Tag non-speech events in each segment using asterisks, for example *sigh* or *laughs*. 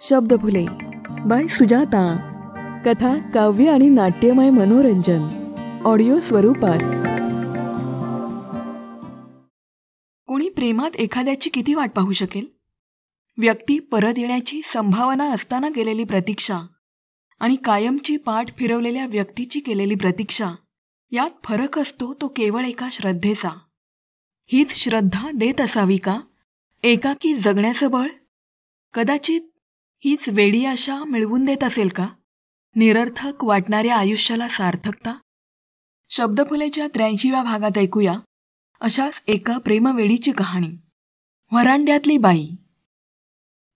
Shabdphule bye Sujata. कथा काव्य आणि नाट्यमय मनोरंजन. ऑडिओ स्वरूपात. कोणी प्रेमात एखाद्याची किती वाट पाहू शकेल? व्यक्ती परत येण्याची संभावना असताना केलेली प्रतीक्षा आणि कायमची पाठ फिरवलेल्या व्यक्तीची केलेली प्रतीक्षा यात फरक असतो तो केवळ एका श्रद्धेचा. हीच श्रद्धा देत असावी का? एकाकी जगण्याचं बळ? कदाचित हीच वेडी आशा मिळवून देत असेल का? निरर्थक वाटणाऱ्या आयुष्याला सार्थकता? शब्दफुलेच्या त्र्याऐंशीव्या भागात ऐकूया. अशाच एका प्रेमवेडीची कहाणी. वरांड्यातली बाई.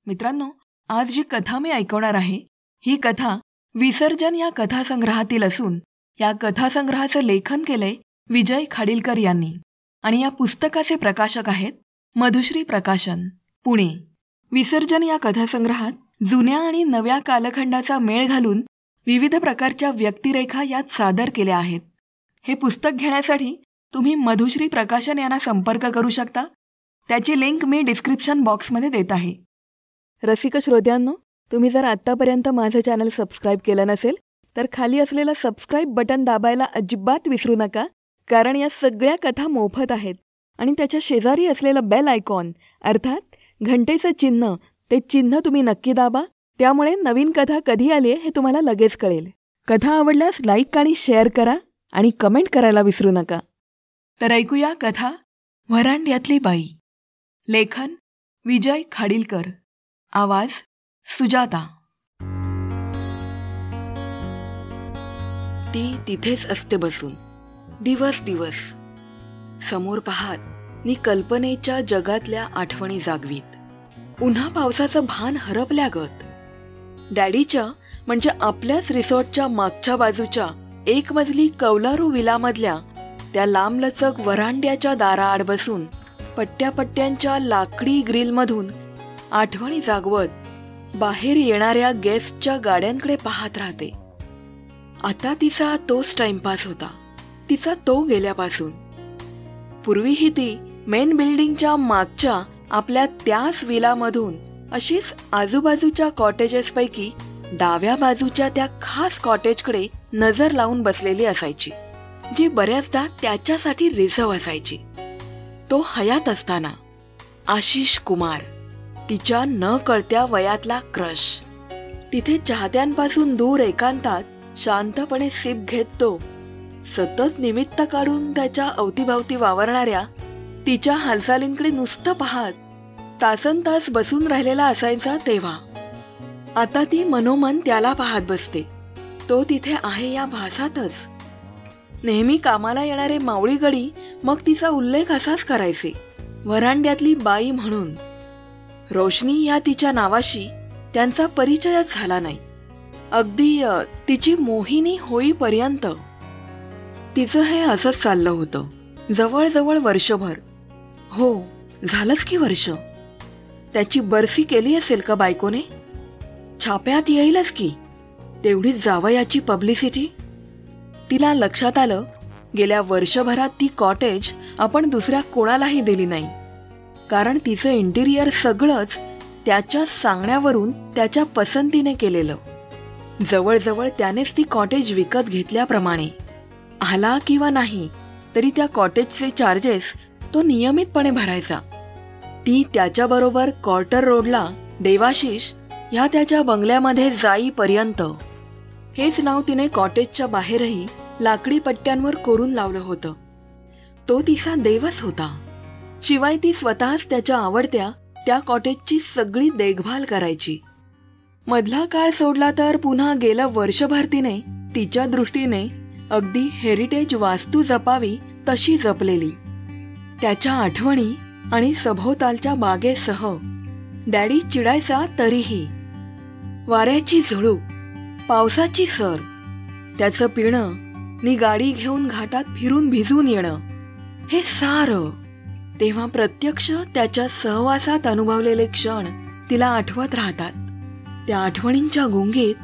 मित्रांनो आज जी कथा मी ऐकवणार आहे ही कथा विसर्जन या कथासंग्रहातील असून या कथासंग्रहाचं लेखन केलंय विजय खाडीलकर यांनी. आणि या पुस्तकाचे प्रकाशक आहेत मधुश्री प्रकाशन पुणे. विसर्जन या कथासंग्रहात जुन्या आणि नव्या कालखंडाचा मेळ घालून विविध प्रकारच्या व्यक्तिरेखा यात सादर केल्या आहेत. हे पुस्तक घेण्यासाठी तुम्ही मधुश्री प्रकाशन यांना संपर्क करू शकता. त्याची लिंक मी डिस्क्रिप्शन बॉक्समध्ये देत आहे. रसिक श्रोत्यांनो तुम्ही जर आत्तापर्यंत माझं चॅनल सबस्क्राईब केलं नसेल तर खाली असलेलं सबस्क्राईब बटन दाबायला अजिबात विसरू नका कारण या सगळ्या कथा मोफत आहेत. आणि त्याच्या शेजारी असलेलं बेल आयकॉन अर्थात घंटेचं चिन्ह ते चिन्ह तुम्ही नक्की दाबा. त्यामुळे नवीन कथा कधी आली हे तुम्हाला लगेच कळेल. कथा आवडल्यास लाईक आणि शेअर करा आणि कमेंट करायला विसरू नका. तर ऐकूया कथा वरांड्यातली बाई. लेखन विजय खाडीलकर. आवाज सुजाता. ती तिथेच असते बसून. दिवस दिवस. समोर पाहात मी कल्पनेच्या जगातल्या आठवणी जागवीत उन्हा पावसाचं भान हरपल्यागत डॅडीच्या म्हणजे आपल्याच रिसॉर्टच्या मागच्या बाजूच्या एक मजली कौलारू विलामधल्या त्या लांबलचक वरांड्याच्या दाराआड बसून पट्ट्या पट्ट्यांच्या लाकडी ग्रिलमधून आठवणी जागवत बाहेर येणाऱ्या गेस्टच्या गाड्यांकडे पाहत राहते. आता तिचा तोच टाइमपास होता. तिचा तो गेल्यापासून. पूर्वीही ती मेन बिल्डिंगच्या मागच्या आपल्या त्याच विलामधून अशीच आजूबाजूच्या कॉटेजेसपैकी डाव्या बाजूच्या त्या खास कॉटेजकडे नजर लावून बसलेली असायची जी बऱ्याचदा त्याच्यासाठी रिझर्व असायची. तो हयात असताना आशिष कुमार तिच्या न कळत्या वयातला क्रश. तिथे चाहत्यांपासून दूर एकांतात शांतपणे सिप घेत तो सतत निमित्त काढून त्याच्या अवतीभावती वावरणाऱ्या तिच्या हालचालींकडे नुसतं पाहत तासन तास बसून राहिलेला असायचा तेव्हा. आता ती मनोमन त्याला पाहत बसते. तो तिथे आहे या भासातच. नेहमी कामाला येणारे मावळी गडी मग तिचा उल्लेख असाच करायचे. वरांड्यातली बाई म्हणून. रोशनी या तिच्या नावाशी त्यांचा परिचयच झाला नाही. अगदी तिची मोहिनी होईपर्यंत. तिचं हे असंच चाललं होतं. जवळजवळ वर्षभर. हो झालंच की वर्ष. त्याची बरसी केली असेल का बायकोने? छाप्यात येईलच की. तेवढीच जावयाची पब्लिसिटी. तिला लक्षात आलं गेल्या वर्षभरात ती कॉटेज आपण दुसऱ्या कोणालाही दिली नाही. कारण तिचं इंटिरियर सगळंच त्याच्या सांगण्यावरून त्याच्या पसंतीने केलेलं. जवळजवळ त्यानेच ती कॉटेज विकत घेतल्याप्रमाणे. आला किंवा नाही तरी त्या कॉटेजचे चार्जेस तो नियमितपणे भरायचा. ती त्याच्याबरोबर कॉर्टर रोडला देवाशिष ह्या त्याच्या बंगल्यामध्ये जाईपर्यंत. हेच नाव तिने कॉटेजच्या बाहेरही लाकडी पट्ट्यांवर कोरून लावलं होतं. तो तिचा देवच होता. शिवाय ती स्वतःच त्याच्या आवडत्या त्या कॉटेजची सगळी देखभाल करायची. मधला काळ सोडला तर पुन्हा गेलं वर्षभर तिने तिच्या दृष्टीने अगदी हेरिटेज वास्तू जपावी तशी जपलेली. त्याच्या आठवणी आणि सभोवतालच्या बागेसह. डॅडी चिडायचा तरीही. वाऱ्याची झुळूक पावसाची सर त्याचं पिणं नि गाडी घेऊन घाटात फिरून भिजून येणं हे सारं. तेव्हा प्रत्यक्ष त्याच्या सहवासात अनुभवलेले क्षण तिला आठवत राहतात. त्या आठवणींच्या गुंगीत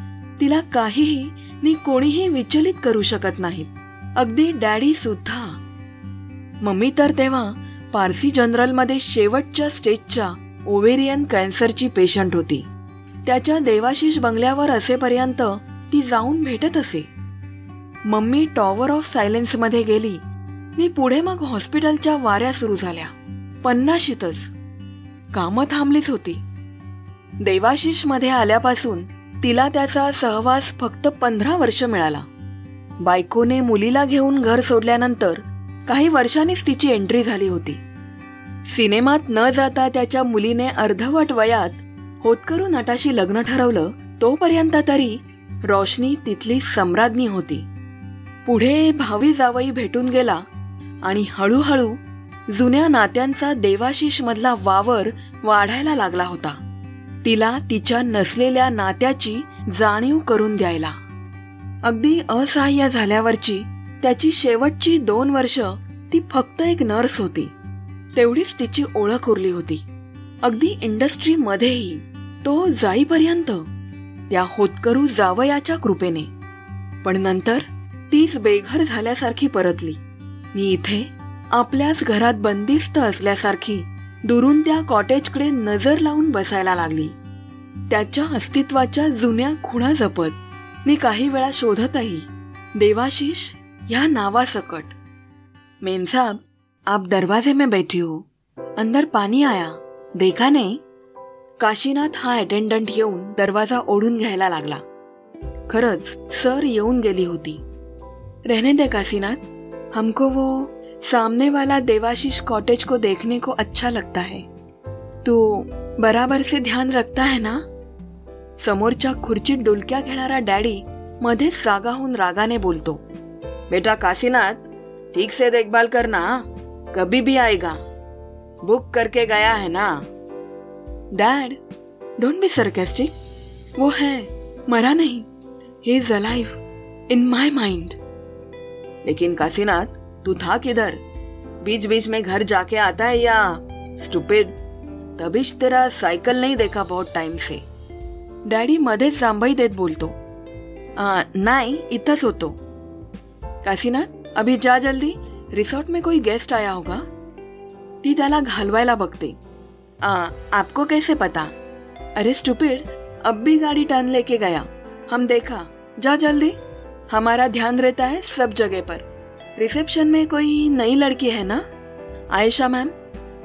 तिला काहीही नि कोणीही विचलित करू शकत नाहीत. अगदी डॅडी सुद्धा मम्मी तर तेव्हा पारसी जनरलमध्ये शेवटच्या स्टेजच्या ओवेरियन कॅन्सरची पेशंट होती. त्याच्या देवाशिष बंगल्यावर असेपर्यंत ती जाऊन भेटत असे. मम्मी टॉवर ऑफ सायलेन्समध्ये गेली. ती पुढे मग हॉस्पिटलच्या वाऱ्या सुरू झाल्या. पन्नाशीतच. कामं थांबलीच होती. देवाशिषमध्ये आल्यापासून तिला त्याचा सहवास फक्त पंधरा वर्ष मिळाला. बायकोने मुलीला घेऊन घर सोडल्यानंतर काही वर्षांनीच तिची एंट्री झाली होती. सिनेमात न जाता त्याच्या मुलीने अर्धवट वयात होतकरू नटाशी लग्न ठरवलं तोपर्यंत तरी रोशनी तिथली सम्राज्ञी होती. पुढे भावी जावई भेटून गेला आणि हळूहळू जुन्या नात्यांचा देवाशिष मधला वावर वाढायला लागला होता. तिला तिच्या नसलेल्या नात्याची जाणीव करून द्यायला. अगदी असहाय्य झाल्यावरची त्याची शेवटची दोन वर्ष ती फक्त एक नर्स होती. तेवढीच तिची ओळख उरली होती. अगदी इंडस्ट्रीमध्येही तो जाईपर्यंत त्या होतकरू जावयाच्या कृपेने. पण नंतर तीच बेघर झाल्यासारखी परतली. मी इथे आपल्याच घरात बंदिस्त असल्यासारखी दुरून त्या कॉटेजकडे नजर लावून बसायला लागली. त्याच्या अस्तित्वाच्या जुन्या खुणा जपत मी काही वेळा शोधतही देवाशिष या नावासकट. मेम साहब आप दरवाजे में बैठी हो. अंदर पानी आया. देखा नाही? काशीनाथ हा अटेंडंट येऊन दरवाजा ओढून घ्यायला लागला. खरंच सर येऊन गेली होती. रहने दे काशीनाथ. हमको वो सामने वाला देवाशीष कॉटेज को देखने को अच्छा लगता है. तू बराबर से ध्यान रखता है ना? समोरच्या खुर्चीत डुलक्या घेणारा डॅडी मध्येच जागा होऊन रागाने बोलतो. बेटा काशीनाथ ठीक से देखभाल करना कभी भी आएगा। बुक करके गया है ना? डैड डोंट बी सरकेस्टिक वो है मरा नहीं। He is alive in my mind लेकिन काशीनाथ तू था किधर बीच बीच में घर जाके आता है या स्टुपिड तभीच तेरा सायकल नहीं देखा बहुत टाइम से। डॅडी मध्येच जांभई देत बोलतो "आ, नाही इथंच होतो काशीनाथ अभी जा जल्दी। रिसोर्ट में कोई गेस्ट आया होगा। ती त्याला घालवायला बघते। "आ, आपको कैसे पता? अरे स्टुपिड अब भी गाड़ी टर्न लेके गया। हम देखा। जा जल्दी। हमारा ध्यान रहता है सब जगह पर। रिसेप्शन में कोई नई लड़की है ना? आयशा मैम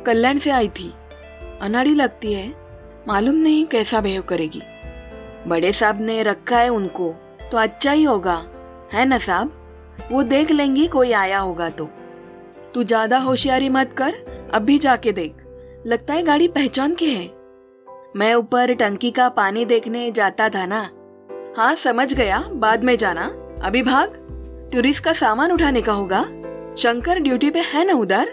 कल्याण से आई थी। अनाड़ी लगती है। मालूम नहीं कैसा बिहेव करेगी। बड़े साहब ने रखा है उनको। तो अच्छा ही होगा। है ना साहब? वो देख लेंगी, कोई आया होगा तो। तू ज़्यादा होशियारी मत कर अभी जाके देख। लगता है गाड़ी पहचान की है। मैं ऊपर टंकी का पानी देखने जाता था ना। हाँ समझ गया, बाद में जाना। अभी भाग। टूरिस्ट का सामान उठाने का होगा। शंकर ड्यूटी पे है ना उधर?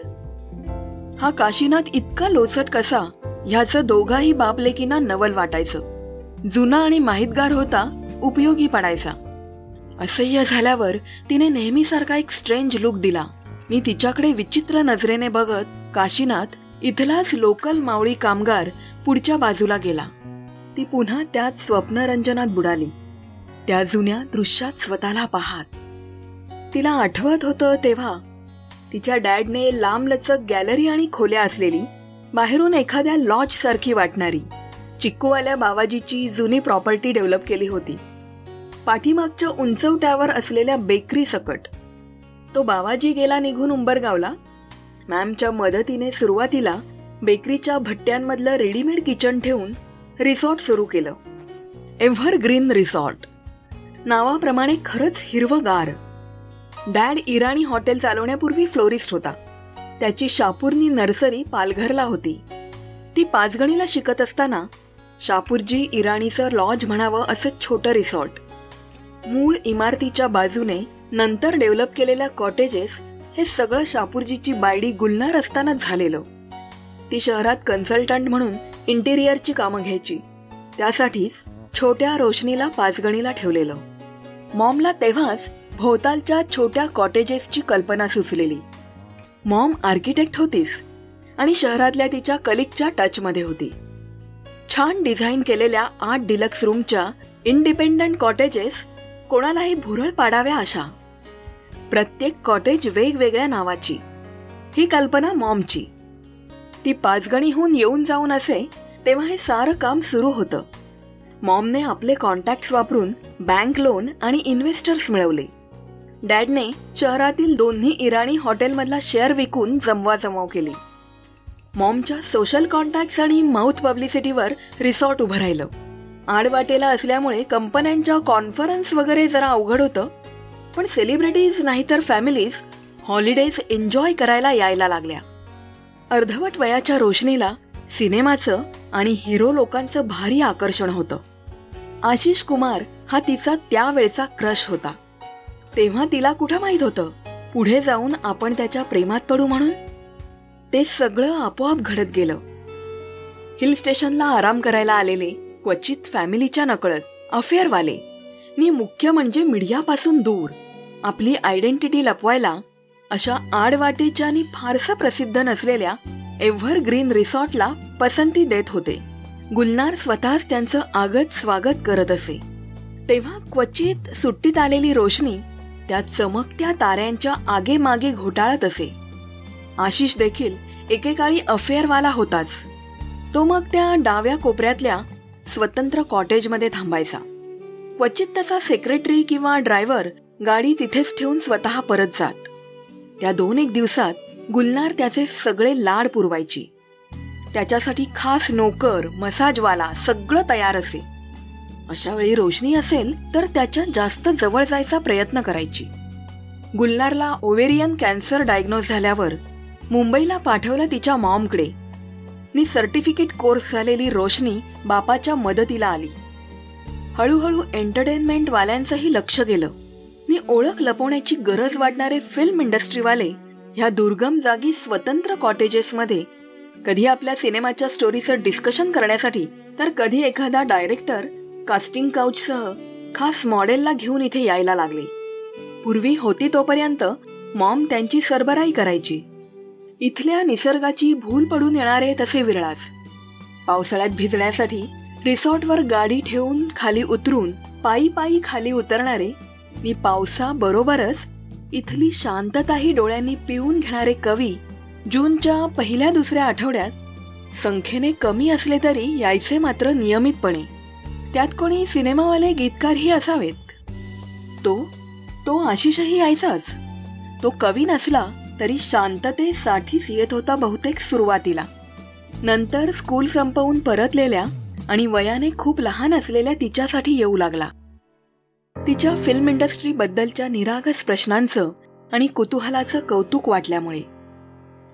हा, काशीनाथ इतका लोसट कसा। ह्याचं दोघाही बाप लेकींना नवल वाटायचं जुना आणि माहितगार होता, उपयोगी पडायचा असह्य झाल्यावर तिने नेहमीसारखा एक स्ट्रेंज लुक दिला. मी तिच्याकडे विचित्र नजरेने बघत काशीनाथ इथलाच लोकल मावळी कामगार पुढच्या बाजूला गेला. ती पुन्हा त्याच स्वप्नरंजनात बुडाली. त्या जुन्या दृश्यात स्वतःला पाहात. तिला आठवत होतं तेव्हा तिच्या डॅडने लांबलचक गॅलरी आणि खोल्या असलेली बाहेरून एखाद्या लॉज सारखी वाटणारी चिक्कूवाल्या बाबाजीची जुनी प्रॉपर्टी डेव्हलप केली होती. पाठीमागच्या उंचवट्यावर असलेल्या बेकरी सकट. तो बाबाजी गेला निघून उंबरगावला. मॅमच्या मदतीने सुरुवातीला बेकरीच्या भट्ट्यांमधलं रेडीमेड किचन ठेवून रिसॉर्ट सुरू केलं. Ever green resort. नावाप्रमाणे खरंच हिरवगार. डॅड इराणी हॉटेल चालवण्यापूर्वी फ्लोरिस्ट होता. त्याची शापूरनी नर्सरी पालघरला होती. ती पाचगणीला शिकत असताना शापूरजी इराणीचं लॉज म्हणावं असं छोटं रिसॉर्ट. मूळ इमारतीच्या बाजूने नंतर डेव्हलप केलेल्या कॉटेजेस हे सगळं शापूरजीची बायडी गुलणार असताना झालेलं. ती शहरात कन्सल्टंट म्हणून इंटिरियरची कामं घ्यायची. त्यासाठीच छोट्या रोशनीला पाचगणीला ठेवलेलं. मॉमला तेव्हाच भोवतालच्या छोट्या कॉटेजेसची कल्पना सुचलेली. मॉम आर्किटेक्ट होतीस आणि शहरातल्या तिच्या कलिकच्या टचमध्ये होती. छान डिझाईन केलेल्या आठ डिलक्स रूमच्या इंडिपेंडंट कॉटेजेस कोणालाही भुरळ पाडाव्या अशा. प्रत्येक कॉटेज वेगवेगळ्या नावाची. ही कल्पना मॉमची. ती पाचगणीहून येऊन जाऊन असे तेव्हा हे सारं काम सुरू होतं. मॉमने आपले कॉन्टॅक्ट वापरून बँक लोन आणि इन्व्हेस्टर्स मिळवले. डॅडने शहरातील दोन्ही इराणी हॉटेलमधला शेअर विकून जमवाजमव केली. मॉमच्या सोशल कॉन्टॅक्ट आणि माउथ पब्लिसिटीवर रिसॉर्ट उभं राहिलं. आडवाटेला असल्यामुळे कंपन्यांच्या कॉन्फरन्स वगैरे जरा अवघड होतं. पण सेलिब्रिटीज नाहीतर फॅमिलीज हॉलिडेज एन्जॉय करायला यायला लागल्या. अर्धवट वयाच्या रोशनीला सिनेमाचं आणि हिरो लोकांचं भारी आकर्षण होतं. आशिष कुमार हा तिचा त्यावेळचा क्रश होता. तेव्हा तिला कुठं माहीत होतं? पुढे जाऊन आपण त्याच्या प्रेमात पडू म्हणून? ते सगळं आपोआप घडत गेलं. हिल स्टेशनला आराम करायला आलेले क्वचित फॅमिलीच्या नकळत. अफेअरवाले. मी मुख्य म्हणजे मीडियापासून दूर. आपली आयडेंटिटी लपवायला अशा आडवाटेच्या आणि फारसं प्रसिद्ध नसलेल्या एव्हरग्रीन रिसॉर्टला पसंती देत होते. गुलनार स्वतःच त्यांचं आगत स्वागत करत असे. तेव्हा क्वचित सुट्टीत आलेली रोशनी त्या चमकत्या ताऱ्यांच्या आगेमागे घोटाळत असे. आशिष देखील एकेकाळी अफेअरवाला होताच. तो मग त्या डाव्या कोपऱ्यातल्या स्वतंत्र कॉटेजमध्ये थांबायचा. क्वचित त्याचा सेक्रेटरी किंवा ड्रायव्हर गाडी तिथेच ठेवून स्वतः परत जात. त्या दोन एक दिवसात गुलनार त्याचे सगळे लाड पुरवायची. त्याच्यासाठी खास नोकर मसाजवाला सगळं तयार असे. अशा वेळी रोशनी असेल तर त्याच्या जास्त जवळ जायचा प्रयत्न करायची. गुलनारला ओवेरियन कॅन्सर डायग्नोज झाल्यावर मुंबईला पाठवलं तिच्या मॉमकडे. मी सर्टिफिकेट कोर्स झालेली रोशनी बापाच्या मदतीला आली. हळूहळू एंटरटेनमेंटवाल्यांचंही लक्ष गेलं. मी ओळख लपवण्याची गरज वाटणारे फिल्म इंडस्ट्रीवाले ह्या दुर्गम जागी स्वतंत्र कॉटेजेसमध्ये कधी आपल्या सिनेमाच्या स्टोरीचं डिस्कशन करण्यासाठी तर कधी एखादा डायरेक्टर कास्टिंग काउचसह खास मॉडेलला घेऊन इथे यायला लागले. पूर्वी होती तोपर्यंत मॉम त्यांची सरबराई करायची. इथल्या निसर्गाची भूल पडून येणारे तसे विरळाच पावसाळ्यात भिजण्यासाठी रिसॉर्टवर गाडी ठेवून खाली उतरून पायी पायी खाली उतरणारे नि पावसा बरोबरच इथली शांतताही डोळ्यांनी पिऊन घेणारे कवी जूनच्या पहिल्या दुसऱ्या आठवड्यात संख्येने कमी असले तरी यायचे मात्र नियमितपणे. त्यात कोणी सिनेमावाले गीतकारही असावेत. तो तो आशिषही यायचाच. तो कवी नसला तरी शांततेसाठीच येत होता बहुतेक सुरुवातीला. नंतर स्कूल संपवून परतलेल्या आणि वयाने खूप लहान असलेल्या तिच्यासाठी येऊ लागला. तिच्या फिल्म इंडस्ट्रीबद्दलच्या निरागस प्रश्नांचं आणि कुतूहलाचं कौतुक वाटल्यामुळे.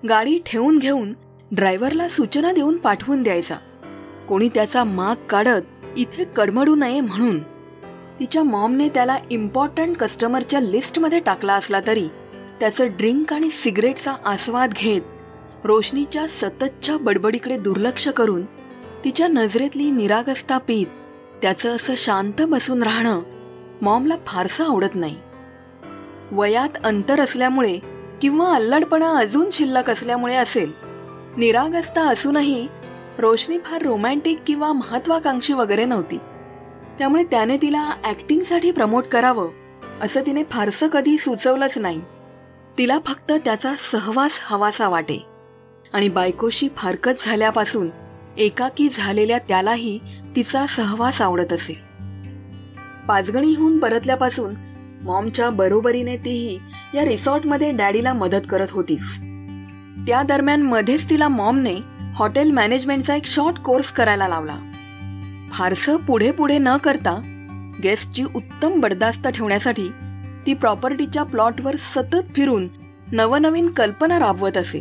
गाडी ठेवून घेऊन ड्रायव्हरला सूचना देऊन पाठवून द्यायचा. कोणी त्याचा माग काढत इथे कडमडू नये म्हणून. तिच्या मॉमने त्याला इम्पॉर्टंट कस्टमरच्या लिस्टमध्ये टाकला असला तरी त्याचं ड्रिंक आणि सिगरेटचा आस्वाद घेत रोशनीच्या सततच्या बडबडीकडे दुर्लक्ष करून तिच्या नजरेतली निरागस्ता पीत त्याचं असं शांत बसून राहणं मॉमला फारसं आवडत नाही. वयात अंतर असल्यामुळे किंवा अल्लडपणा अजून शिल्लक असल्यामुळे असेल निरागस्ता असूनही रोशनी फार रोमॅन्टिक किंवा महत्वाकांक्षी वगैरे नव्हती. त्यामुळे त्याने तिला ॲक्टिंगसाठी प्रमोट करावं असं तिने फारसं कधी सुचवलंच नाही. तिला फक्त त्याचा सहवास हवासा वाटे. आणि बायकोशी फारकत झाल्यापासून एकाकी झालेल्या त्यालाही तिचा सहवास आवडत असे. पाचगणीहून परतल्यापासून मॉमच्या बरोबरीने तीही या रिसॉर्टमध्ये डॅडीला मदत करत होतीच. त्या दरम्यान मध्येच तिला मॉमने हॉटेल मॅनेजमेंटचा एक शॉर्ट कोर्स करायला लावला. फारसं पुढे पुढे न करता गेस्टची उत्तम बडदास्त ठेवण्यासाठी ती प्रॉपर्टीच्या प्लॉटवर सतत फिरून नवनवीन कल्पना राबवत असे.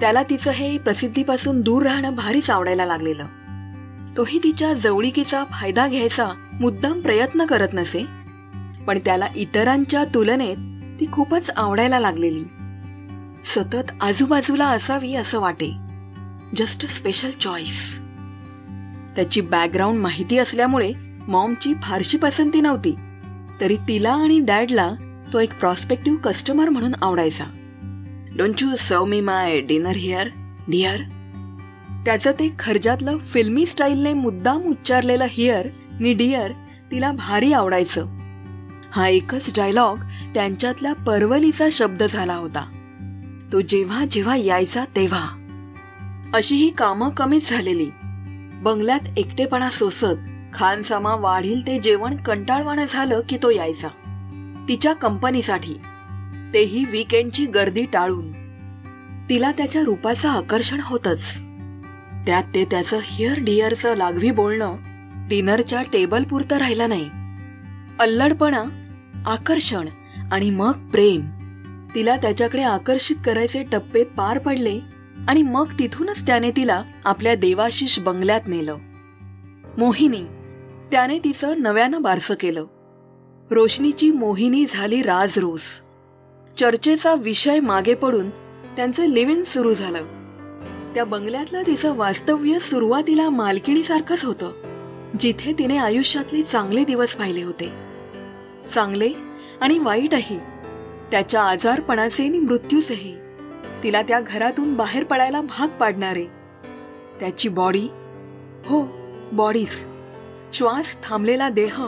त्याला तिचं हे प्रसिद्धीपासून दूर राहणं भारीच आवडायला लागलेलं. तोही तिच्या जवळिकीचा फायदा घ्यायचा मुद्दाम प्रयत्न करत नसे पण त्याला इतरांच्या तुलनेत ती खूपच आवडायला लागलेली. सतत आजूबाजूला असावी असं वाटे. Just special choice. त्याची बॅकग्राऊंड माहिती असल्यामुळे मॉमची फारशी पसंती नव्हती. तरी तिला आणि डॅडला तो एक प्रॉस्पेक्टिव्ह कस्टमर म्हणून आवडायचा. Don't you serve me my dinner here dear त्याचं ते खर्जातलं फिल्मी स्टाईलने मुद्दाम उच्चारलेलं हिअर नि डिअर तिला भारी आवडायचं. हा एकच डायलॉग त्यांच्यातल्या परवलीचा शब्द झाला होता. तो जेव्हा जेव्हा यायचा तेव्हा. अशी ही कामं कमीच झालेली. बंगल्यात एकटेपणा सोसत खानसामा वाढील ते जेवण कंटाळवाणं झालं की तो यायचा. तिच्या कंपनीसाठी. तेही वीकेंडची गर्दी टाळून. तिला त्याच्या रूपाचं आकर्षण होतच. त्यात ते त्याचं हिअर डिअरचं लागवी बोलणं डिनरच्या टेबल पुरतं राहिलं नाही. अल्लडपणा आकर्षण आणि मग प्रेम. तिला त्याच्याकडे आकर्षित करायचे टप्पे पार पडले आणि मग तिथूनच त्याने तिला आपल्या देवाशिष बंगल्यात नेलं. मोहिनी त्याने तिचं नव्यानं बारसं केलं. रोशनीची मोहिनी झाली राजरोस. चर्चेचा विषय मागे पडून त्यांचं लिव्हिंग सुरू झालं. त्या बंगल्यातलं तिचं वास्तव्य सुरुवातीला मालकिणीसारखंच होतं जिथे तिने आयुष्यातले चांगले दिवस पाहिले होते. चांगले आणि वाईटही त्याच्या आजारपणाचे आणि मृत्यूचेही. तिला त्या घरातून बाहेर पडायला भाग पाडणारे. त्याची बॉडी हो बॉडीज श्वास थांबलेला देह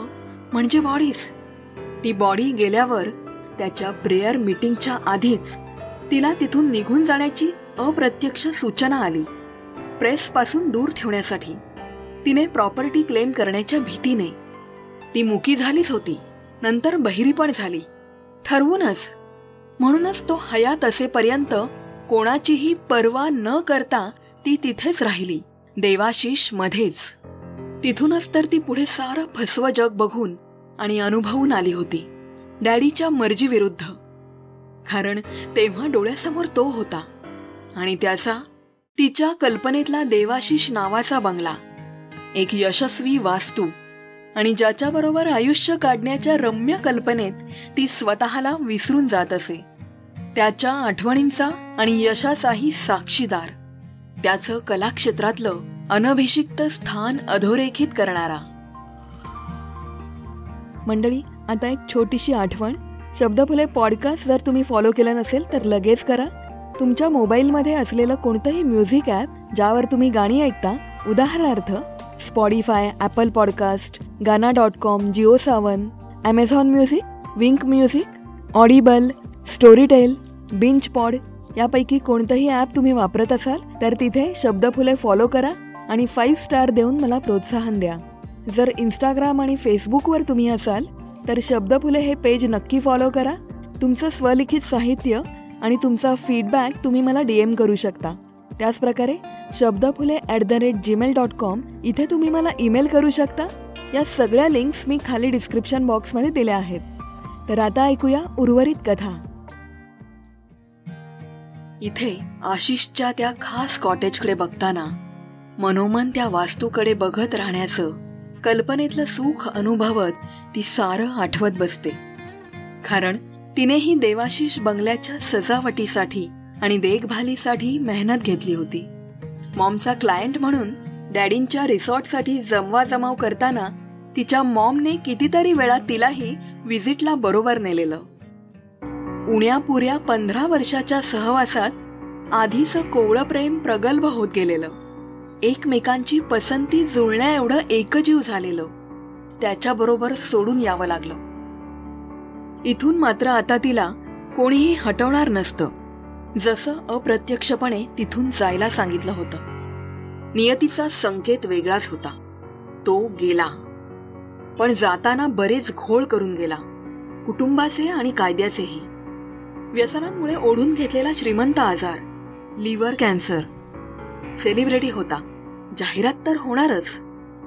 म्हणजे बॉडीज. ती बॉडी गेल्यावर त्याच्या प्रेयर मीटिंगच्या आधीच तिला तिथून निघून जाण्याची अप्रत्यक्ष सूचना आली. प्रेसपासून दूर ठेवण्यासाठी तिने प्रॉपर्टी क्लेम करण्याच्या भीतीने ती मुकी झालीच होती. नंतर बहिरी पण झाली. ठरवूनच. म्हणूनच तो हयात असेपर्यंत कोणाचीही पर्वा न करता ती तिथेच राहिली. देवाशिष मध्येच. तिथूनच तर ती पुढे सारं फसवं जग बघून आणि अनुभवून आली होती डॅडीच्या मर्जीविरुद्ध कारण तेव्हा डोळ्यासमोर तो होता आणि त्याचा तिच्या कल्पनेतला देवाशिष नावाचा बंगला एक यशस्वी वास्तू आणि ज्याच्याबरोबर आयुष्य काढण्याच्या रम्य कल्पनेत ती स्वतःला विसरून जात असे. त्याच्या आठवणींचा आणि यशाचाही साक्षीदार त्याचं कलाक्षेत्रातलं अनभिषिक्त स्थान अधोरेखित करणारा. मंडळी आता एक छोटीशी आठवण. शब्दफुले पॉडकास्ट जर तुम्ही फॉलो केलं नसेल तर लगेच करा. तुमच्या मोबाईलमध्ये असलेलं कोणतंही म्युझिक ॲप ज्यावर तुम्ही गाणी ऐकता उदाहरणार्थ Spotify Apple podcast Gaana dot com Jio Saavn Amazon music Wynk music Audible Storytel binge pod यापैकी कोणतंही ॲप तुम्ही वापरत असाल तर तिथे शब्दफुले फॉलो करा. आणि फाईव्ह स्टार देऊन मला प्रोत्साहन द्या. जर इंस्टाग्राम आणि फेसबुकवर तुम्ही असाल तर शब्दफुले हे पेज नक्की फॉलो करा. तुमचं स्वलिखित साहित्य आणि तुमचा फीडबॅक तुम्ही मला डी एम करू शकता. त्याचप्रकारे Shabdaphule at the rate Gmail dot com इथे तुम्ही मला ईमेल करू शकता. या सगळ्या लिंक्स मी खाली डिस्क्रिप्शन बॉक्समध्ये दिल्या आहेत. तर आता ऐकूया उर्वरित कथा. इथे आशिषच्या त्या खास कॉटेजकडे बघताना मनोमन त्या वास्तूकडे बघत राहण्याचं कल्पनेतलं सुख अनुभवत ती सारं आठवत बसते. कारण तिनेही देवाशिष बंगल्याच्या सजावटीसाठी आणि देखभालीसाठी मेहनत घेतली होती. मॉमचा क्लायंट म्हणून डॅडींच्या रिसॉर्टसाठी जमवा जमाव करताना तिच्या मॉमने कितीतरी वेळा तिलाही विजिटला बरोबर नेलेलं. उण्यापुऱ्या पंधरा वर्षाच्या सहवासात आधीचं कोवळं प्रेम प्रगल्भ होत गेलेलं. एकमेकांची पसंती जुळण्या एवढं एकजीव झालेलं. त्याच्याबरोबर सोडून यावं लागलं. इथून मात्र आता तिला कोणीही हटवणार नसतं. जसं अप्रत्यक्षपणे तिथून जायला सांगितलं होतं. नियतीचा संकेत वेगळाच होता. तो गेला. पण जाताना बरेच घोळ करून गेला. कुटुंबाचे आणि कायद्याचेही. व्यसनांमुळे ओढून घेतलेला श्रीमंत आजार लिव्हर कॅन्सर. सेलिब्रिटी होता. जाहिरात तर होणारच.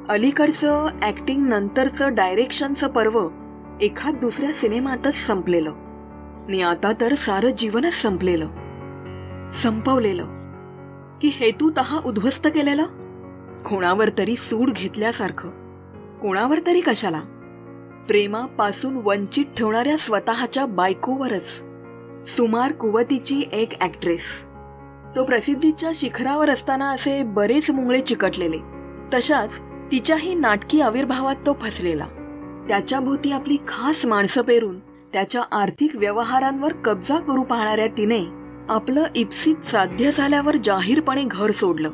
अलीकडचं ऍक्टिंग नंतरचं डायरेक्शनचं पर्व एखाद दुसऱ्या सिनेमातच संपलेलं. आणि आता तर सारं जीवनच संपलेलं. संपवलेलं. की हेतू तहा उद्ध्वस्त केलेलं? कोणावर तरी सूड घेतल्यासारखं. कोणावर तरी कशाला? प्रेमापासून वंचित ठेवणाऱ्या स्वतःच्या बायकोवरच. सुमार कुवतीची एक ऍक्ट्रेस तो प्रसिद्धीच्या शिखरावर असताना असे बरेच मुंगळे चिकटलेले. तशाच तिच्याही नाटकी आविर्भावात तो फसलेला. त्याच्या भोवती आपली खास माणसं पेरून त्याच्या आर्थिक व्यवहारांवर कब्जा करू पाहणाऱ्या तिने आपलं इप्सित साध्य झाल्यावर जाहीरपणे घर सोडलं.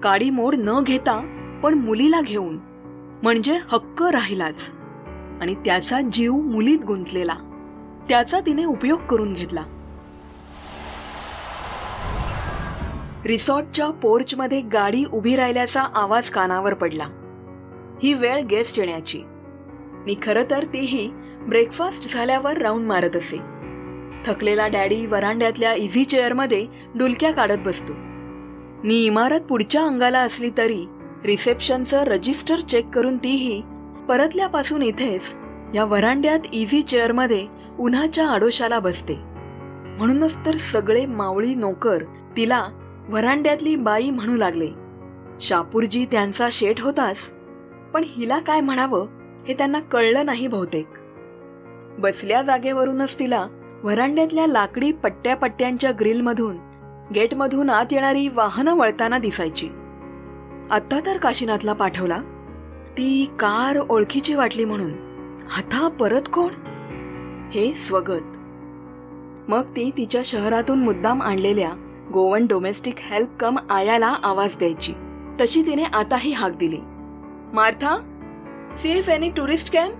काडी मोड न घेता पण मुलीला घेऊन म्हणजे हक्क राहिलाच. आणि त्याचा जीव मुलीत गुंतलेला. त्याचा तिने उपयोग करून घेतला. रिसॉर्टच्या पोर्चमध्ये गाडी उभी राहिल्याचा आवाज कानावर पडला. ही वेळ गेस्ट येण्याची. मी खरं तर तीही ब्रेकफास्ट झाल्यावर राऊंड मारत असे. थकलेला डॅडी वरांड्यातल्या इझी चेअरमध्ये डुलक्या काढत बसतो. मी इमारत पुढच्या अंगाला असली तरी रिसेप्शनचं रजिस्टर चेक करून तीही परतल्यापासून इथेच या वरांड्यात इझी चेअरमध्ये उन्हाच्या आडोशाला बसते. म्हणूनच तर सगळे मावळी नोकर तिला वरांड्यातली बाई म्हणू लागले शापूरजी त्यांचा शेठ होतास. पण हिला काय म्हणावं हे त्यांना कळलं नाही बहुतेक. बसल्या जागेवरूनच तिला व्हरांड्यातल्या लाकडी पट्ट्या पट्ट्यांच्या ग्रिलमधून गेटमधून आत येणारी वाहनं वळताना दिसायची. आत्ता तर काशीनाथला पाठवला. ती कार ओळखीची वाटली म्हणून. आता परत कोण? हे स्वगत. मग ती तिच्या शहरातून मुद्दाम आणलेल्या गोवन डोमेस्टिक हेल्प कम आयाला आवाज द्यायची. तशी तिने आताही हाक दिली. Martha safe any tourist camp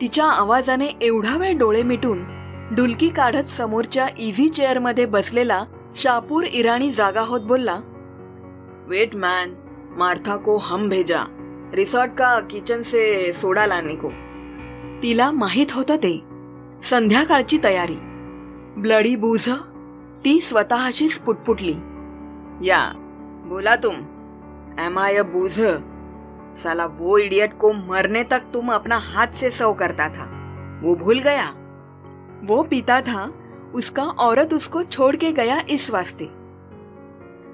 तिच्या आवाजाने एवढा वेळ डोळे मिटून डुलकी काढत समोरच्या इझी चेअरमध्ये बसलेला शापूर इराणी जागा होत बोलला वेट मॅन मार्था को हम भेजा. रिसॉर्ट का किचन से सोडा लाने को. तिला माहीत होतं ते. संध्याकाळची तयारी. ब्लडी बूझ ती स्वतःशीच पुटपुटली. या बोला तुम. एम आय अ बूझ साला वो इडियट को मरने तक तुम अपना हाथ से सव करता था. वो भूल गया? वो पीता था उसका औरत उसको छोड़ के गया इस वास्ते।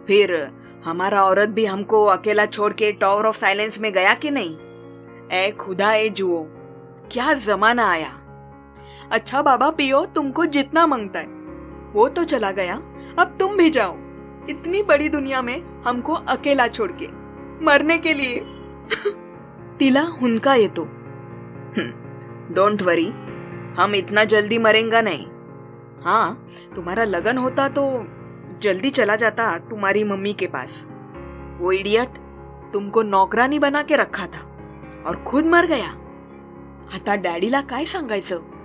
फिर हमारा औरत भी हमको अकेला छोड़ के टॉवर ऑफ़ साइलेंस में गया कि नहीं? ए खुदा ए जुओ क्या जमाना आया? अच्छा बाबा पियो तुमको जितना माँगता है। वो तो चला गया। अब तुम भी जाओ। इतनी बड़ी दुनिया में हमको अकेला छोड़ के, मरने के लिए। *laughs* तिला हुनका येतो डोंट वरी हम इतना जल्दी मरेंगा नहीं। हाँ तुम्हारा लगन होता तो जल्दी चला जाता तुम्हारी मम्मी के पास। वो इडियट तुमको नौकरानी बना के रखा था और खुद मर गया। आता डॅडीला काय सांगायचं?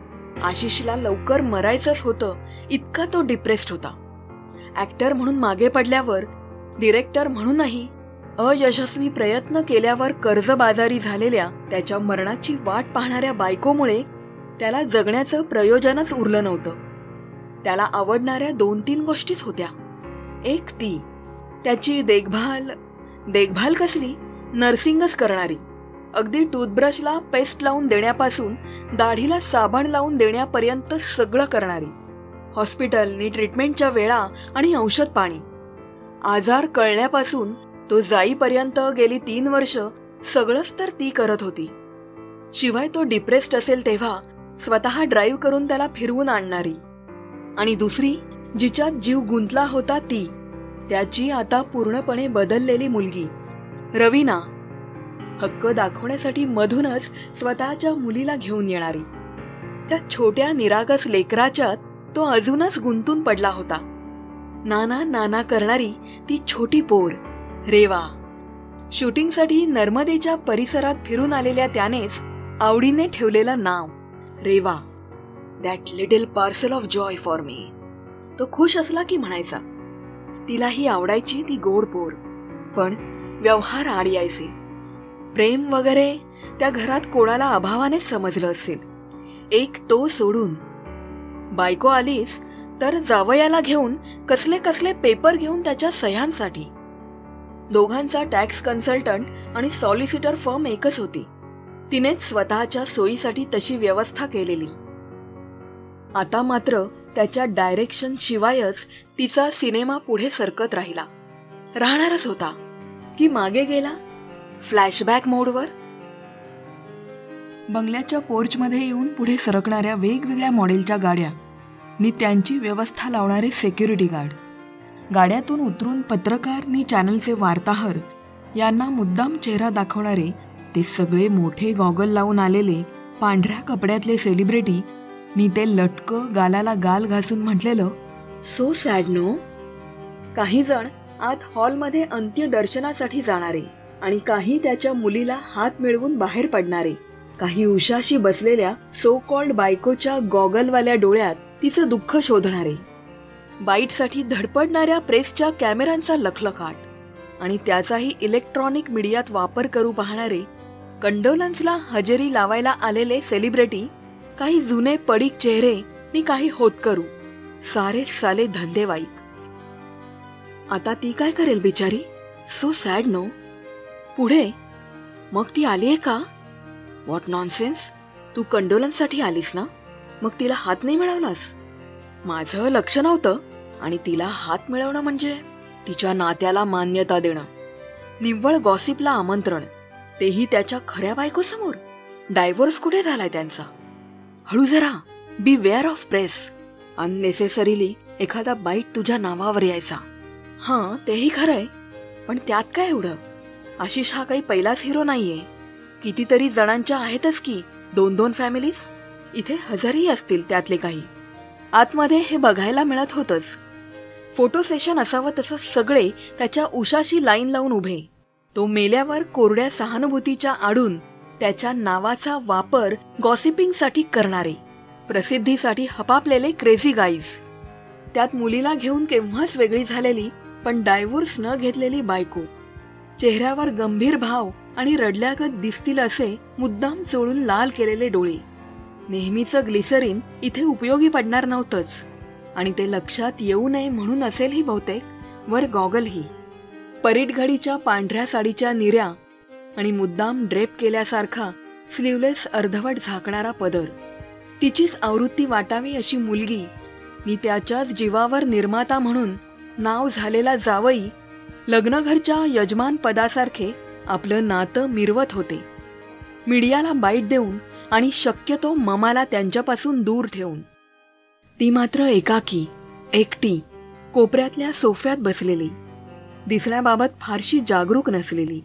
आशिषला लवकर मरायचंच होतं. इतका तो डिप्रेस्ड होता. ऍक्टर म्हणून मागे पडल्यावर डिरेक्टर म्हणूनही अयशस्वी प्रयत्न केल्यावर कर्जबाजारी झालेल्या त्याच्या मरणाची वाट पाहणाऱ्या बायकोमुळे त्याला जगण्याचं प्रयोजनच उरलं नव्हतं. त्याला आवडणाऱ्या दोन तीन गोष्टीच होत्या. एक ती. त्याची देखभाल देखभाल कसली? नर्सिंगच करणारी. अगदी टूथब्रशला पेस्ट लावून देण्यापासून दाढीला साबण लावून देण्यापर्यंत सगळं करणारी. हॉस्पिटलनी ट्रीटमेंटच्या वेळा आणि औषध पाणी. आजार कळण्यापासून तो जाईपर्यंत गेली तीन वर्ष सगळंच तर ती करत होती. शिवाय तो डिप्रेस्ड असेल तेव्हा स्वतः ड्राईव्ह करून त्याला फिरवून आणणारी. आणि दुसरी जिच्यात जीव गुंतला होता ती त्याची आता पूर्णपणे बदललेली मुलगी. रवीना हक्क दाखवण्यासाठी मधूनच स्वतःच्या मुलीला घेऊन येणारी. त्या छोट्या निरागस लेकराच्यात तो अजूनच गुंतून पडला होता. नाना नाना करणारी ती छोटी पोर रेवा. शूटिंगसाठी नर्मदेच्या परिसरात फिरून आलेल्या त्यानेच आवडीने ठेवलेलं नाव Reva. That little parcel of joy for me तो खुश असला की म्हणायचा तिलाही आवडायची ती गोड पोर पण व्यवहार आड यायचे. प्रेम वगैरे त्या घरात कोणाला अभावानेच समजलं असेल. एक तो सोडून. बायको आलीस तर जावयाला घेऊन कसले कसले पेपर घेऊन त्याच्या सह्यांसाठी. दोघांचा टॅक्स कन्सल्टंट आणि सॉलिसिटर फर्म एकच होती. तिनेच स्वतःच्या सोयीसाठी तशी व्यवस्था केलेली. आता मात्र त्याच्या डायरेक्शन शिवायच तिचा सिनेमा पुढे सरकत राहिला. राहणारच होता. की मागे गेला? फ्लॅशबॅक मोडवर? बंगल्याच्या पोर्चमध्ये येऊन पुढे सरकणाऱ्या वेगवेगळ्या मॉडेलच्या गाड्या नि त्यांची व्यवस्था लावणारे सेक्युरिटी गार्ड गाड्यातून उतरून पत्रकार नि चॅनलचे वार्ताहर यांना मुद्दाम चेहरा दाखवणारे ते सगळे मोठे गॉगल लावून आलेले पांढऱ्या कपड्यातले सेलिब्रिटी नि ते लटक गालाला गाल घासून म्हटलेलं सो सॅड नो काही जण आत हॉलमध्ये अंत्यदर्शनासाठी जाणारे. आणि काही त्याच्या मुलीला हात मिळवून बाहेर पडणारे. काही उशाशी बसलेल्या सो कॉल्ड बायकोच्या गॉगलवाल्या डोळ्यात तिचं दुःख शोधणारे. बाईटसाठी धडपडणाऱ्या प्रेसच्या कॅमेऱ्यांचा लखलखाट आणि त्याचाही इलेक्ट्रॉनिक मीडियात वापर करू पाहणारे कंडोलन्सला हजेरी लावायला आलेले सेलिब्रिटी काही जुने पडीक चेहरे नि काही होत करू. सारे साले धंदेवाईक. आता ती काय करेल बिचारी? सो सॅड नो पुढे? मग ती आलीये का? व्हॉट नॉनसेन्स तू कंडोलन्ससाठी आलीस ना? मग तिला हात नाही मिळवलास? माझं लक्ष नव्हतं आणि तिला हात मिळवणं म्हणजे तिच्या नात्याला मान्यता देणं. निव्वळ गॉसिपला आमंत्रण. तेही त्याच्या खऱ्या बायकोसमोर. डायव्होर्स कुठे झालाय त्यांचा? हळू जरा. Be aware of press unnecessarily एखादा बाईट तुझ्या नावावर यायचा. हां तेही खरंय. पण त्यात काय एवढं? आशिष हा काही पहिलाच हिरो नाहीये. कितीतरी जणांच्या आहेतच की दोन दोन फॅमिलीज इथे हजारही असतील त्यातले काही. आतमध्ये हे बघायला मिळत होतच. फोटो सेशन असावं तसं सगळे त्याच्या उशाशी लाईन लावून उभे. तो मेल्यावर कोरड्या सहानुभूतीच्या आडून त्याच्या नावाचा वापर गॉसिपिंगसाठी करणारे. प्रसिद्धीसाठी हपापलेले क्रेझी गाईज त्यात मुलीला घेऊन केव्हाच वेगळी झालेली पण डायव्होर्स न घेतलेली बायको. चेहऱ्यावर गंभीर भाव आणि रडल्यागत दिसतील असे मुद्दाम चोळून लाल केलेले डोळे. नेहमीचं ग्लिसरीन इथे उपयोगी पडणार नव्हतंच. आणि ते लक्षात येऊ नये म्हणून असेल ही बहुतेक वर गॉगलही. परीटघडीच्या पांढऱ्या साडीच्या निऱ्या आणि मुद्दाम ड्रेप केल्यासारखा स्लीवलेस अर्धवट झाकणारा पदर. तिचीच आवृत्ती वाटावी अशी मुलगी मी त्याच्याच जीवावर निर्माता म्हणून नाव झालेला जावई लग्नघरच्या यजमान पदासारखे आपलं नातं मिरवत होते. मीडियाला बाईट देऊन आणि शक्यतो ममाला त्यांच्यापासून दूर ठेवून. ती मात्र एकाकी एकटी कोपऱ्यातल्या सोफ्यात बसलेली. दिसण्याबाबत फारशी जागरूक नसलेली.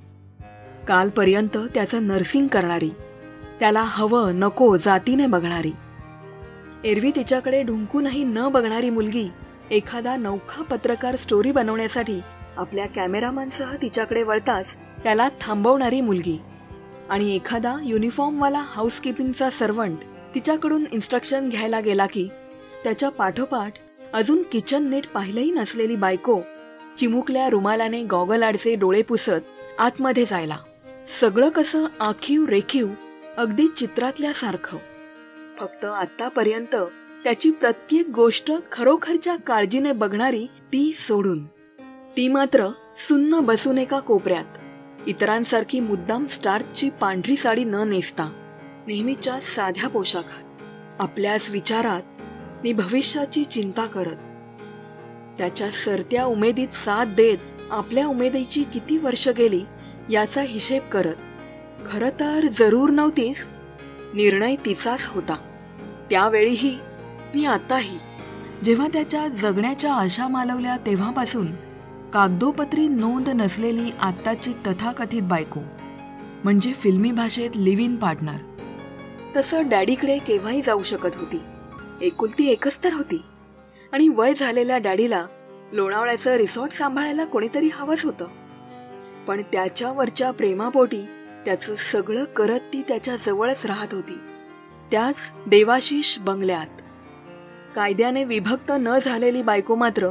कालपर्यंत त्याचं नर्सिंग करणारी. त्याला हवं नको जातीने बघणारी. एरवी तिच्याकडे ढुंकूनही न बघणारी मुलगी एखादा नौखा पत्रकार स्टोरी बनवण्यासाठी आपल्या कॅमेरामॅनसह तिच्याकडे वळताच त्याला थांबवणारी मुलगी. आणि एखादा युनिफॉर्मवाला हाऊसकीपिंगचा सर्वंट तिच्याकडून इन्स्ट्रक्शन घ्यायला गेला की त्याच्या पाठोपाठ अजून किचन नीट पाहिलंही नसलेली बायको चिमुकल्या रुमालाने गॉगल आडचे डोळे पुसत आतमध्ये जायला. सगळं कसं आखीव रेखीव अगदी चित्रातल्या सारखं. फक्त आतापर्यंत त्याची प्रत्येक गोष्ट खरोखरच्या काळजीने बघणारी ती सोडून. ती मात्र सुन्न बसून एका कोपऱ्यात. इतरांसारखी मुद्दाम स्टार्चची पांढरी साडी न नेसता नेहमीच्या साध्या पोशाखात आपल्याच विचारात नि भविष्याची चिंता करत. त्याच्या सरत्या उमेदीत साथ देत आपल्या उमेदीची किती वर्ष गेली याचा हिशेब करत खर तर जरूर नव्हतीस. निर्णय तिचाच होता. त्यावेळीही ती आताही. जेव्हा त्याच्या जगण्याच्या आशा मालवल्या तेव्हापासून कागदोपत्री नोंद नसलेली आत्ताची तथाकथित बायको म्हणजे फिल्मी भाषेत लिव्ह इन पार्टनर. तसं डॅडीकडे केव्हाही जाऊ शकत होती. एकुलती एकच तर होती. आणि वय झालेल्या डॅडीला लोणावळ्याचं रिसॉर्ट सांभाळायला कोणीतरी हवंच होतं. पण त्याच्यावरच्या प्रेमापोटी त्याचं सगळं करत ती त्याच्या जवळच राहत होती. त्याच देवाशिष बंगल्यात. कायद्याने विभक्त न झालेली बायको मात्र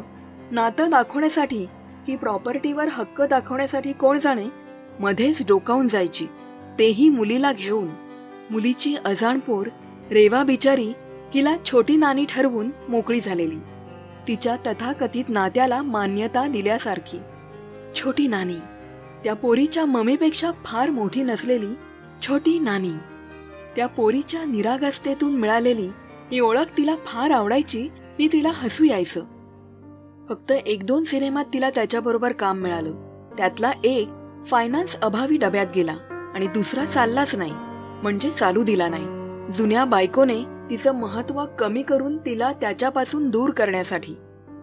नातं दाखवण्यासाठी की प्रॉपर्टीवर हक्क दाखवण्यासाठी कोण जाणे मध्येच डोकावून जायची. तेही मुलीला घेऊन. मुलीची अजाणपोर रेवा बिचारी हिला छोटी नानी ठरवून मोकळी झालेली. तिच्या तथाकथित नात्याला मान्यता दिल्यासारखी. छोटी नानी त्या पोरीच्या ममीपेक्षा फार मोठी नसलेली छोटी नानी त्या पोरीच्या निरागस्तेतून मिळालेली ही ओळख तिला फार आवडायची ती तिला हसू यायचं. फक्त एक दोन सिनेमात तिला त्याच्याबरोबर काम मिळालं. त्यातला एक फायनान्स अभावी डब्यात गेला आणि दुसरा चाललाच नाही. म्हणजे चालू दिला नाही. जुन्या बायकोने तिचं महत्त्व कमी करून तिला त्याच्यापासून दूर करण्यासाठी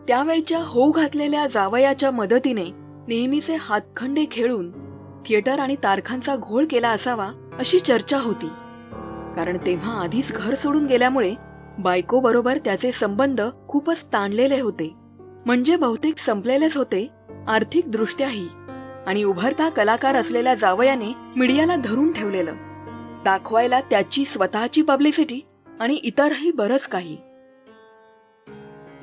त्यावेळच्या होऊ घातलेल्या जावयाच्या मदतीने नेहमीचे हातखंडे खेळून थिएटर आणि तारखांचा घोळ केला असावा अशी चर्चा होती. कारण तेव्हा आधीच घर सोडून गेल्यामुळे बायको बरोबर त्याचे संबंध खूपच ताणलेले होते. म्हणजे बहुतेक संपलेलेच होते आर्थिक दृष्ट्याही. आणि उभरता कलाकार असलेल्या जावयाने मीडियाला धरून ठेवलेलं. दाखवायला त्याची स्वतःची पब्लिसिटी आणि इतरही बरंच काही.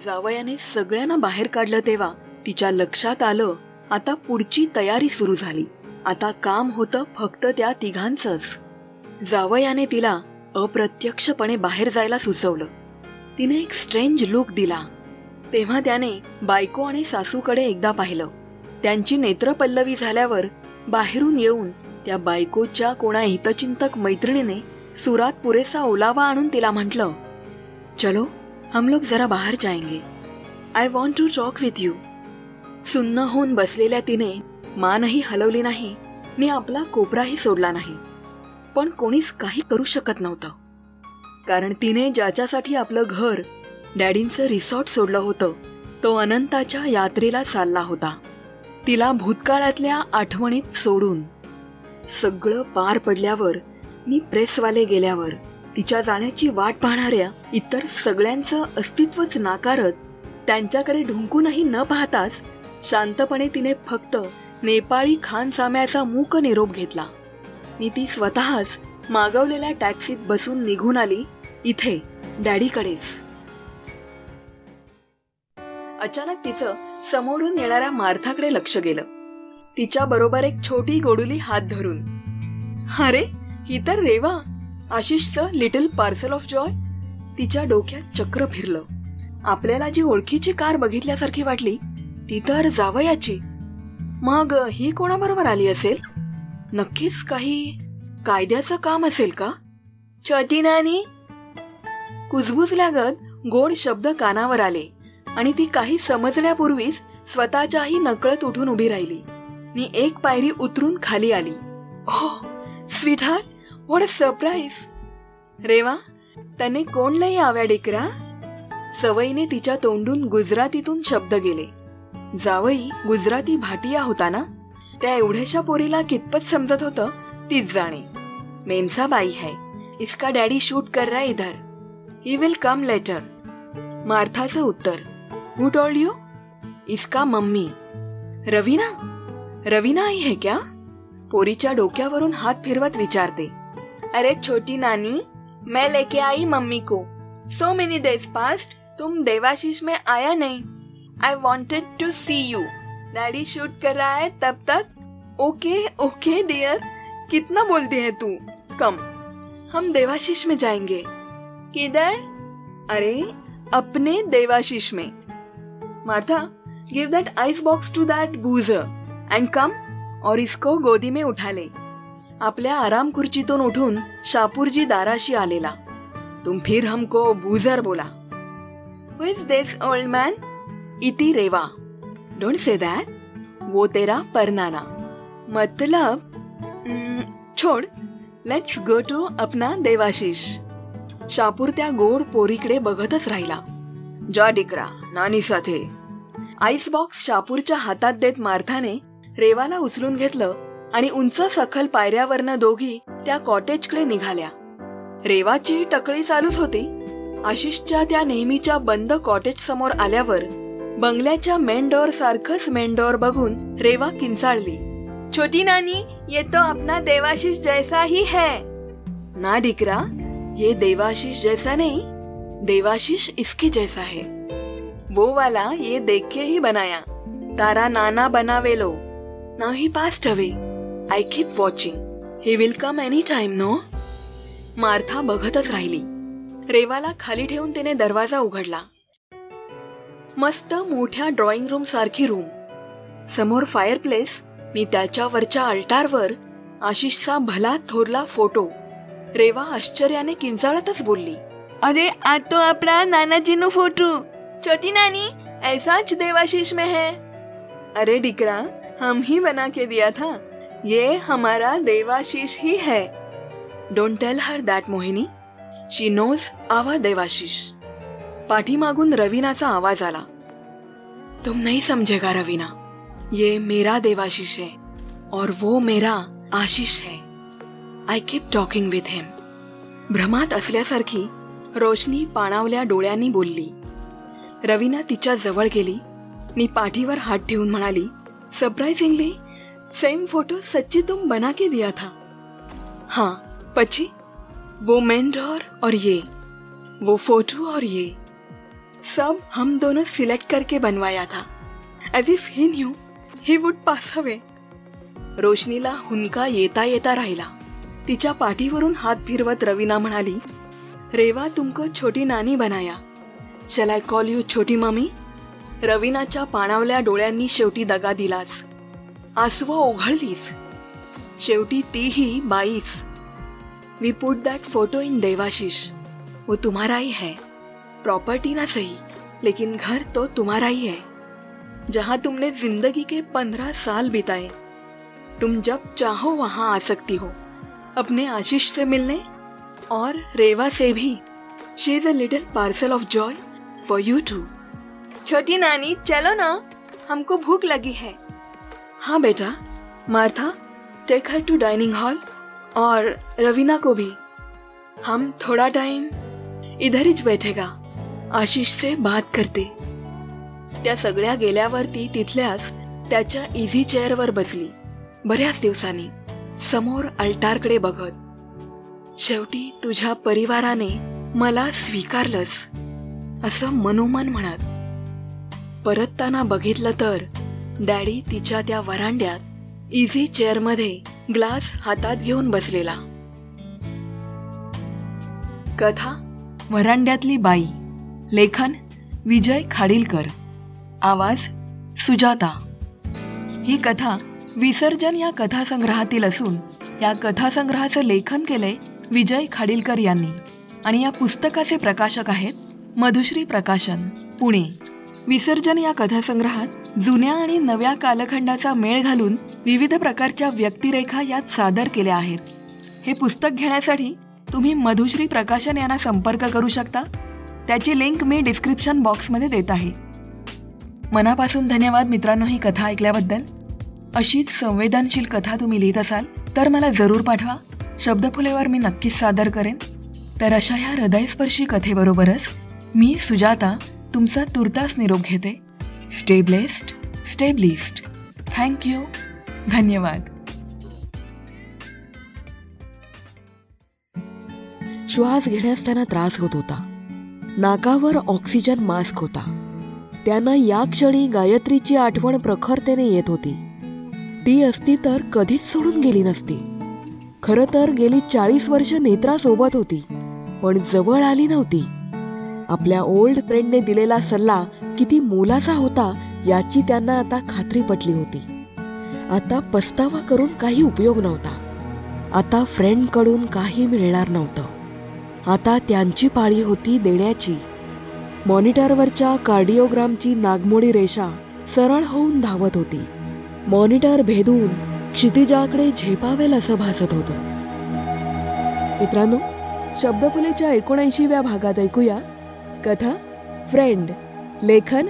जावयाने सगळ्यांना बाहेर काढलं तेव्हा तिच्या लक्षात आलं आता पुढची तयारी सुरू झाली. आता काम होतं फक्त त्या तिघांचंच. जावयाने तिला अप्रत्यक्षपणे बाहेर जायला सुचवलं. तिने एक स्ट्रेंज लुक दिला. तेव्हा त्याने बायको आणि सासूकडे एकदा पाहिलं. त्यांची नेत्रपल्लवी झाल्यावर बाहेरून येऊन त्या बायकोच्या कोणा हितचिंतक मैत्रिणीने सुरात पुरेसा ओलावा आणून तिला म्हटलं चलो हम लोग जरा बाहेर जायंगे I want to talk with you सुन्न होऊन बसलेल्या तिने मानही हलवली नाही नि आपला कोपराही सोडला नाही. पण कोणीच काही करू शकत नव्हतं. कारण तिने ज्याच्यासाठी आपलं घर डॅडींचं रिसॉर्ट सोडलं होतं. तो अनंताच्या यात्रेला चालला होता. तिला भूतकाळातल्या आठवणीत सोडून सगळं पार पडल्यावर नि प्रेसवाले गेल्यावर तिच्या जाण्याची वाट पाहणाऱ्या इतर सगळ्यांचं अस्तित्वच नाकारत त्यांच्याकडे ढुंकूनही न पाहताच शांतपणे तिने फक्त नेपाळी खानसाम्याचा मूक निरोप घेतला. मी ती स्वतःच मागवलेल्या टॅक्सीत बसून निघून आली इथे डॅडीकडेच. अचानक तिचं समोरून येणाऱ्या मार्थाकडे लक्ष गेलं. तिच्या बरोबर एक छोटी गोडुली हात धरून अरे ही तर रेवा! आशिषचं लिटल पार्सल ऑफ जॉय. तिच्या डोक्यात चक्र फिरलं. आपल्याला जी ओळखीची कार बघितल्यासारखी वाटली ती तर जावयाची. मग ही कोणाबरोबर आली असेल? नक्कीच काही कायद्याचं काम असेल का? चटी नानी? कुजबुजल्यागत गोड शब्द कानावर आले. आणि ती काही समजण्यापूर्वीच स्वतःच्याही नकळत उठून उभी राहिली. मी एक पायरी उतरून खाली आली. हो sweetheart what a surprise Reva त्याने कोण नाही आव्या डेकरा? सवयीने तिच्या तोंडून गुजरातीतून शब्द गेले. जावई गुजराती भाटिया होता ना? त्या एवढ्याशा पोरीला कितपत समजत होतं तीच जाणे. मेमसा बाई है इसका डॅडी शूट कर रहा इधर. ही विल कम लेटर मार्थाचं उत्तर. हु टोल्ड यू इसका मम्मी। रवीना? रवीना आई है क्या? पोरीच्या डोक्यावरून हात फिरवत विचारते। अरे छोटी नानी, मैं लेके आई मम्मी को। सो मेनी डेज़ पास्ट तुम देवाशीष में आया नहीं। I wanted to see you daddy shoot कर रहा है तब तक। ओके ओके डियर कितना बोलती है तू? कम हम देवाशीष में जाएँगे। किधर? अरे, अपने देवाशीष में। Martha give that ice box to that boozer and come और इसको गोदी में आपल्या आराम खुर्चीतून उठून शापूरजी दाराशी आलेला. तुम फिर हमको बूझर बोला. Who is this old man इति रेवा. डोंट से दैट वो तेरा परनाना. मतलब छोड़. लेट्स गो टू अपना देवाशीष. शापूर त्या गोड पोरीकडे बघतच राहिला. जा डिकरा नानी साथे. आईस बॉक्स शापूरच्या हातात देत मार्थाने रेवाला उचलून घेतलं आणि उंच सखल पायऱ्यावरनं दोघी त्या कॉटेजकडे निघाल्या. रेवाची टकळी चालूच होती. आशिषच्या त्या नेहमीच्या बंद कॉटेज समोर आल्यावर बंगल्याच्या मेनडोअर सारखंच मेनडोअर बघून रेवा किंचाळली. छोटी नानी ये तो अपना देवाशीष जैसा ही है. ना डिकरा ये देवाशीष जैसा नहीं देवाशीष इसके जैसा है. वो वाला ये देख के ही बनाया. तारा नाना बनावेलो. Now he passed away I keep watching he will come any time no Martha बघतच राहिली. रेवाला खाली ठेवून तिने दरवाजा उघडला. मस्त मोठ्या ड्रॉइंग रूम सारखी रूम समोर फायर प्लेस मी त्याच्यावरच्या अल्टारवर आशिषचा भला थोरला फोटो रेवा आश्चर्याने किंचाळतच बोलली. अरे आज तो अपना नानाजीनो फोटो छोटी नानी ऐसाच देवाशीष में है। अरे डिकरा, हम ही बना के दिया था। ये हमारा देवाशीष ही है। Don't tell her that Mohini. She knows आवा देवाशीष। पाठीमागून रवीनाचा आवाज़ आला। तुम नहीं समझेगा रवीना। ये मेरा देवाशीष है और वो मेरा आशीष है। I keep talking with him भ्रमात असल्यासारखी रोशनी पाणावल्या डोळ्यांनी बोलली। रवीना तिच्या जवळ गेली. नी पाठीवर हात ठेवून म्हणाली सरप्राइजिंगली सेम फोटो सच्ची तुम बना के दिया था. हाँ पची? वो मेंढोर और ये वो फोटो और ये सब हम दोनों सिलेक्ट करके बनवाया था. As if he knew he would pass away रोशनीला हुनका येता येता राहिला. तिच्या पाठीवरून हात फिरवत रवीना म्हणाली रेवा तुमको छोटी नानी बनाया. शल आय कॉल यू छोटी मामी? रवीनाच्या पाणावल्या डोळ्यांनी शेवटी दगा दिलास. आसवं ओघळलीस. शेवटी तीही बाईस. We put that photo in Devashish. वो तुम्हारा ही. है प्रॉपर्टी ना सही, लेकिन घर तो तुम्हारा ही. है जहाँ तुमने ज़िंदगी के पंद्रह साल बिताए, तुम जब चाहो वहाँ आ सकती हो, अपने आशीष से मिलने और रेवा से भी. She is a little parcel of joy for you too छोटी नानी चलो ना। हमको भूख लगी है। हाँ बेटा Martha take her to dining hall और रवीना को भी। हम थोड़ा टाइम इधर ही बैठेगा आशिष से बात करते। त्या सगळ्या गेल्यावरती तिथल्याच त्याच्या इझी चेअरवर बसली बऱ्याच दिवसांनी समोर अल्टारकडे बघत. शेवटी तुझ्या परिवाराने मला स्वीकारलंस. असं मनोमन म्हणत. परतताना बघितलं तर डॅडी तिच्या त्या वरांड्यात इझी चेअरमध्ये ग्लास हातात घेऊन बसलेला. कथा वरांड्यातली बाई. लेखन विजय खाडीलकर. आवाज सुजाता. ही कथा विसर्जन या कथासंग्रहातील असून या कथासंग्रहाचं लेखन केलंय विजय खाडीलकर यांनी. आणि या पुस्तकाचे प्रकाशक आहेत मधुश्री प्रकाशन पुणे. विसर्जन या कथासंग्रहात जुन्या आणि नव्या कालखंडाचा मेळ घालून विविध प्रकारच्या व्यक्तिरेखा यात सादर केल्या आहेत. हे पुस्तक घेण्यासाठी तुम्ही मधुश्री प्रकाशन यांना संपर्क करू शकता. त्याची लिंक मी डिस्क्रिप्शन बॉक्समध्ये देत आहे. मनापासून धन्यवाद मित्रांनो ही कथा ऐकल्याबद्दल. अशीच संवेदनशील कथा तुम्ही लिहित असाल तर मला जरूर पाठवा. शब्दफुलेवर मी नक्कीच सादर करेन. तर अशा ह्या हृदयस्पर्शी कथेबरोबरच मी सुजाता तुमचा तुर्तास निरोप घेते. Stay blessed stay blessed thank you धन्यवाद. श्वास घेण्यास त्यांना त्रास होत होता. नाकावर ऑक्सिजन मास्क होता. त्यांना या क्षणी गायत्रीची आठवण प्रखरतेने येत होती. ती असती तर कधीच सोडून गेली नसती. खरं तर गेली चाळीस वर्ष नेत्रासोबत होती पण जवळ आली नव्हती. आपल्या ओल्ड फ्रेंडने दिलेला सल्ला किती मोलाचा होता याची त्यांना आता खात्री पटली होती. आता पस्तावा करून काही उपयोग नव्हता. आता फ्रेंडकडून काही मिळणार नव्हतं. आता त्यांची पाळी होती देण्याची. मॉनिटरवरच्या कार्डिओग्रामची नागमोडी रेषा सरळ होऊन धावत होती. मॉनिटर भेदून क्षितिजाकडे झेपावेल असं भासत होतं. मित्रांनो शब्दफुलेच्या एकोणऐंशीव्या भागात ऐकूया. कथा फ्रेंड लेखन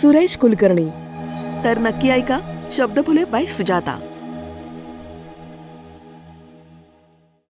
सुरेश कुलकर्णी. तर नक्की ऐका शब्दफुले बाय सुजाता.